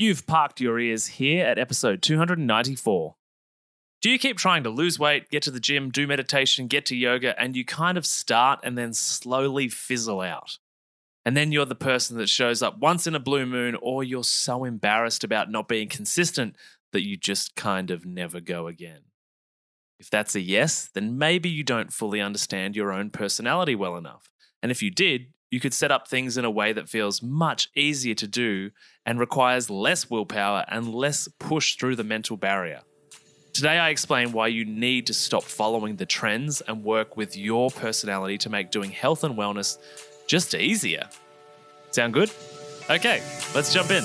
You've parked your ears here at episode 294. Do you keep trying to lose weight, get to the gym, do meditation, get to yoga, and you kind of start and then slowly fizzle out? And then you're the person that shows up once in a blue moon, or you're so embarrassed about not being consistent that you just kind of never go again. If that's a yes, then maybe you don't fully understand your own personality well enough. And if you did, you could set up things in a way that feels much easier to do and requires less willpower and less push through the mental barrier. Today, I explain why you need to stop following the trends and work with your personality to make doing health and wellness just easier. Sound good? Okay, let's jump in.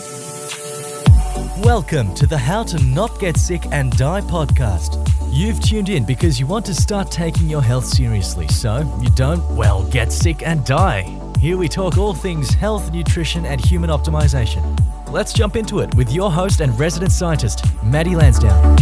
Welcome to the How to Not Get Sick and Die podcast. You've tuned in because you want to start taking your health seriously so you don't, well, get sick and die. Here we talk all things health, nutrition, and human optimization. Let's jump into it with your host and resident scientist, Matty Lansdown.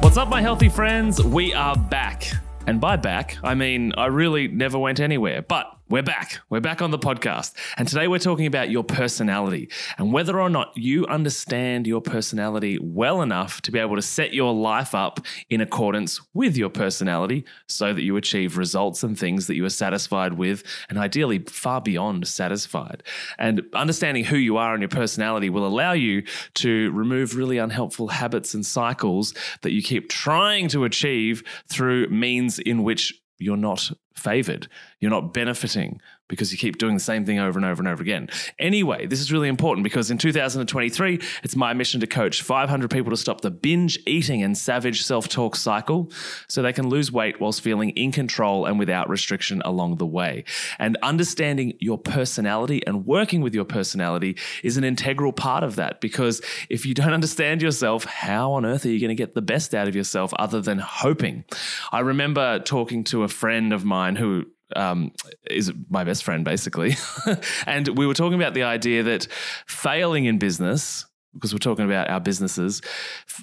What's up, my healthy friends? We are back. And by back, I mean I really never went anywhere, but we're back. We're back on the podcast. And today we're talking about your personality and whether or not you understand your personality well enough to be able to set your life up in accordance with your personality so that you achieve results and things that you are satisfied with and ideally far beyond satisfied. And understanding who you are and your personality will allow you to remove really unhelpful habits and cycles that you keep trying to achieve through means in which you're not favored. You're not benefiting because you keep doing the same thing over and over and over again. Anyway, this is really important because in 2023, it's my mission to coach 500 people to stop the binge eating and savage self talk cycle so they can lose weight whilst feeling in control and without restriction along the way. And understanding your personality and working with your personality is an integral part of that because if you don't understand yourself, how on earth are you going to get the best out of yourself other than hoping? I remember talking to a friend of mine who um, is my best friend, basically. and we were talking about the idea that failing in business, because we're talking about our businesses,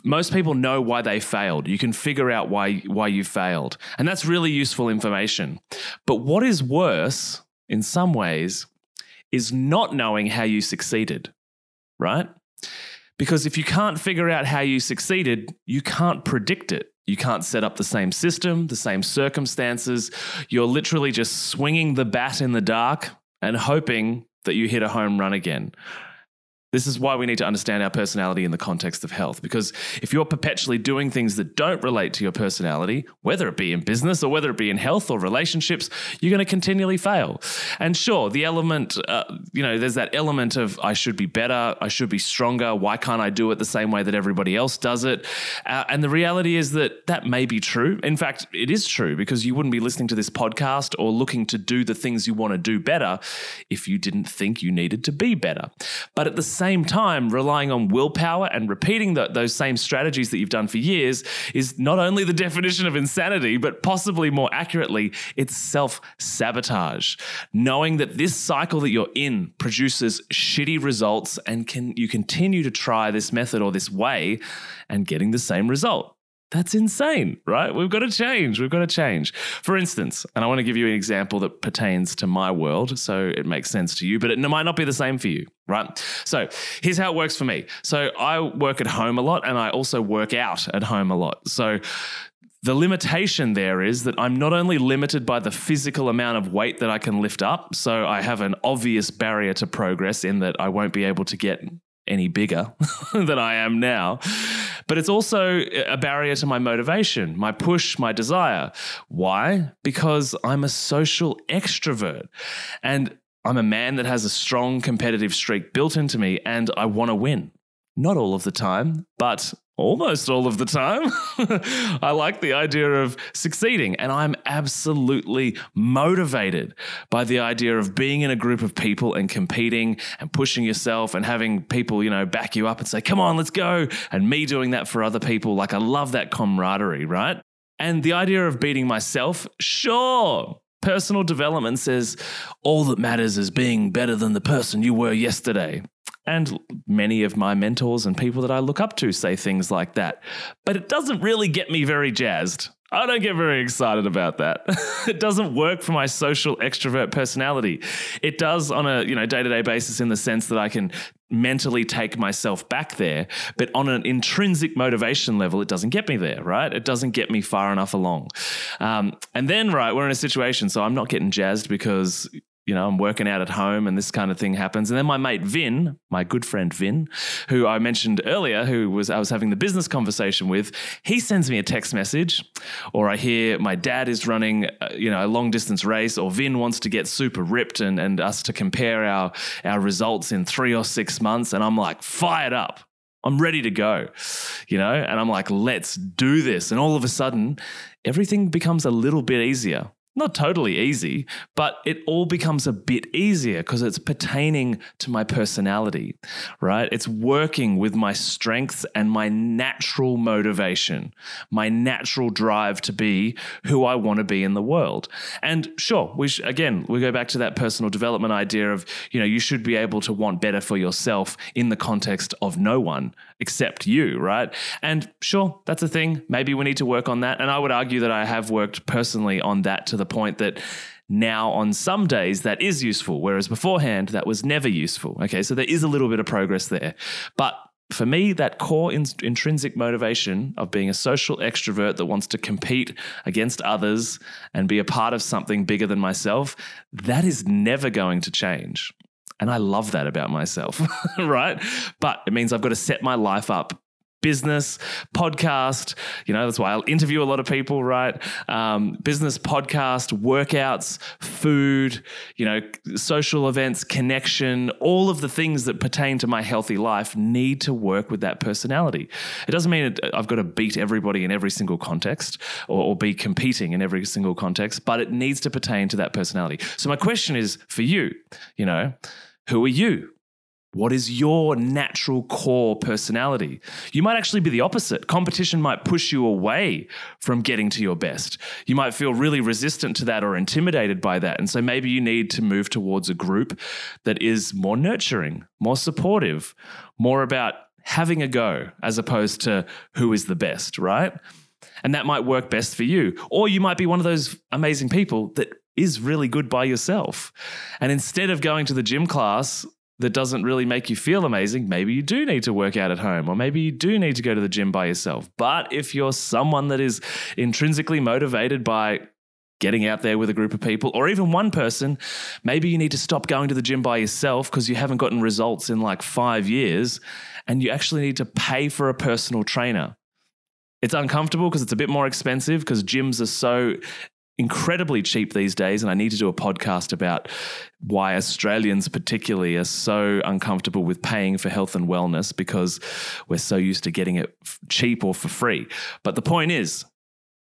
most people know why they failed. You can figure out why, why you failed. And that's really useful information. But what is worse, in some ways, is not knowing how you succeeded, right? Because if you can't figure out how you succeeded, you can't predict it. You can't set up the same system, the same circumstances. You're literally just swinging the bat in the dark and hoping that you hit a home run again. This is why we need to understand our personality in the context of health. Because if you're perpetually doing things that don't relate to your personality, whether it be in business or whether it be in health or relationships, you're going to continually fail. And sure, the element, uh, you know, there's that element of I should be better, I should be stronger. Why can't I do it the same way that everybody else does it? Uh, and the reality is that that may be true. In fact, it is true because you wouldn't be listening to this podcast or looking to do the things you want to do better if you didn't think you needed to be better. But at the same time, relying on willpower and repeating the, those same strategies that you've done for years is not only the definition of insanity, but possibly more accurately, it's self sabotage. Knowing that this cycle that you're in produces shitty results and can you continue to try this method or this way and getting the same result. That's insane, right? We've got to change. We've got to change. For instance, and I want to give you an example that pertains to my world, so it makes sense to you, but it might not be the same for you, right? So here's how it works for me. So I work at home a lot and I also work out at home a lot. So the limitation there is that I'm not only limited by the physical amount of weight that I can lift up, so I have an obvious barrier to progress in that I won't be able to get any bigger than I am now. But it's also a barrier to my motivation, my push, my desire. Why? Because I'm a social extrovert. And I'm a man that has a strong competitive streak built into me, and I want to win. Not all of the time, but almost all of the time. I like the idea of succeeding, and I'm absolutely motivated by the idea of being in a group of people and competing and pushing yourself and having people, you know, back you up and say, come on, let's go. And me doing that for other people. Like, I love that camaraderie, right? And the idea of beating myself, sure. Personal development says all that matters is being better than the person you were yesterday. And many of my mentors and people that I look up to say things like that. But it doesn't really get me very jazzed. I don't get very excited about that. it doesn't work for my social extrovert personality. It does on a, you know, day-to-day basis in the sense that I can mentally take myself back there. But on an intrinsic motivation level, it doesn't get me there, right? It doesn't get me far enough along. Um, and then, right, we're in a situation, so I'm not getting jazzed because you know, I'm working out at home and this kind of thing happens. And then my mate Vin, my good friend Vin, who I mentioned earlier, who was I was having the business conversation with, he sends me a text message, or I hear my dad is running, uh, you know, a long distance race, or Vin wants to get super ripped and and us to compare our our results in three or six months, and I'm like fired up. I'm ready to go, you know, and I'm like, let's do this. And all of a sudden, everything becomes a little bit easier not totally easy, but it all becomes a bit easier because it's pertaining to my personality, right? It's working with my strengths and my natural motivation, my natural drive to be who I want to be in the world. And sure, we sh- again, we go back to that personal development idea of, you know, you should be able to want better for yourself in the context of no one except you, right? And sure, that's a thing. Maybe we need to work on that. And I would argue that I have worked personally on that to the point that now on some days that is useful, whereas beforehand that was never useful. Okay, so there is a little bit of progress there. But for me, that core in- intrinsic motivation of being a social extrovert that wants to compete against others and be a part of something bigger than myself, that is never going to change. And I love that about myself, right? But it means I've got to set my life up business podcast. You know, that's why I'll interview a lot of people, right? Um, business podcast, workouts, food, you know, social events, connection, all of the things that pertain to my healthy life need to work with that personality. It doesn't mean I've got to beat everybody in every single context or, or be competing in every single context, but it needs to pertain to that personality. So, my question is for you, you know, who are you? What is your natural core personality? You might actually be the opposite. Competition might push you away from getting to your best. You might feel really resistant to that or intimidated by that. And so maybe you need to move towards a group that is more nurturing, more supportive, more about having a go as opposed to who is the best, right? And that might work best for you. Or you might be one of those amazing people that is really good by yourself. And instead of going to the gym class that doesn't really make you feel amazing, maybe you do need to work out at home, or maybe you do need to go to the gym by yourself. But if you're someone that is intrinsically motivated by getting out there with a group of people, or even one person, maybe you need to stop going to the gym by yourself because you haven't gotten results in like five years, and you actually need to pay for a personal trainer. It's uncomfortable because it's a bit more expensive because gyms are so incredibly cheap these days. And I need to do a podcast about why Australians, particularly, are so uncomfortable with paying for health and wellness because we're so used to getting it cheap or for free. But the point is,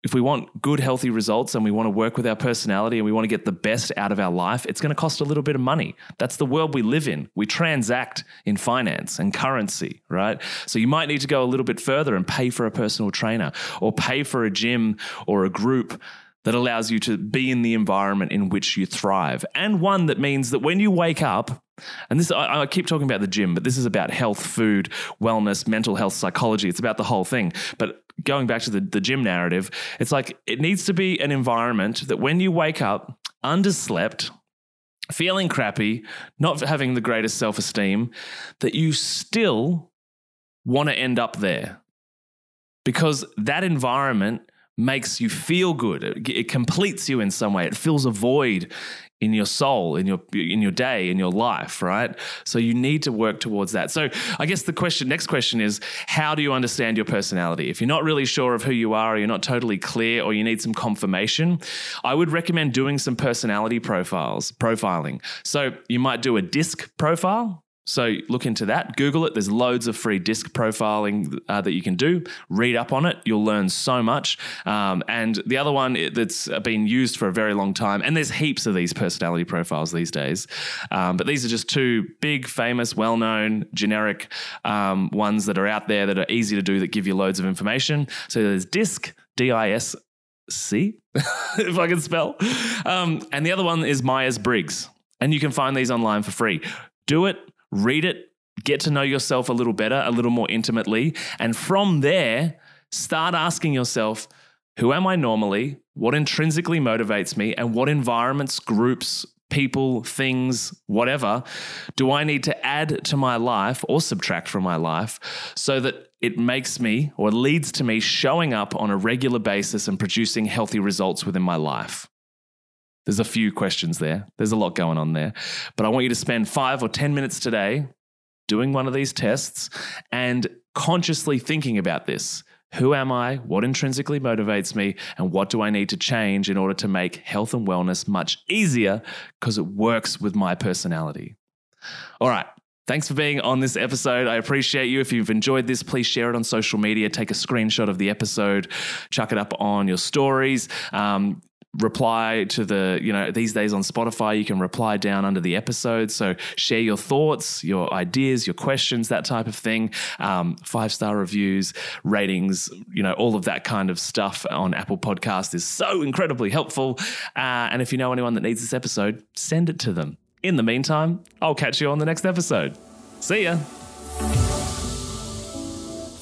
if we want good, healthy results and we want to work with our personality and we want to get the best out of our life, it's going to cost a little bit of money. That's the world we live in. We transact in finance and currency, right? So you might need to go a little bit further and pay for a personal trainer or pay for a gym or a group that allows you to be in the environment in which you thrive, and one that means that when you wake up, and this I, I, keep talking about the gym, but this is about health, food, wellness, mental health, psychology. It's about the whole thing. But going back to the, the gym narrative, it's like it needs to be an environment that when you wake up, underslept, feeling crappy, not having the greatest self esteem, that you still want to end up there. Because that environment makes you feel good. It, it, completes you in some way. It fills a void in your soul, in your in your day, in your life, right? So you need to work towards that. So I guess the question, next question is, how do you understand your personality? If you're not really sure of who you are, or you're not totally clear, or you need some confirmation, I would recommend doing some personality profiles, profiling. So you might do a disc profile, so look into that. Google it. There's loads of free disc profiling uh, that you can do. Read up on it. You'll learn so much. Um, and the other one that's been used for a very long time, and there's heaps of these personality profiles these days. Um, but these are just two big, famous, well-known, generic um, ones that are out there that are easy to do that give you loads of information. So there's DISC, D-I-S. C, if I can spell. Um, and the other one is Myers Briggs. And you can find these online for free. Do it, read it, get to know yourself a little better, a little more intimately. And from there, start asking yourself, who am I normally? What intrinsically motivates me? And what environments, groups, people, things, whatever, do I need to add to my life or subtract from my life so that it makes me or leads to me showing up on a regular basis and producing healthy results within my life? There's a few questions there. There's a lot going on there. But I want you to spend five or 10 minutes today doing one of these tests and consciously thinking about this. Who am I? What intrinsically motivates me? And what do I need to change in order to make health and wellness much easier because it works with my personality? All right. Thanks for being on this episode. I appreciate you. If you've enjoyed this, please share it on social media. Take a screenshot of the episode, chuck it up on your stories. Um, reply to the you know these days on spotify you can reply down under the episode. So share your thoughts your ideas your questions that type of thing. Um, five star reviews ratings you know all of that kind of stuff on apple podcast is so incredibly helpful. Uh, and if you know anyone that needs this episode send it to them. In the meantime i'll catch you on the next episode. See ya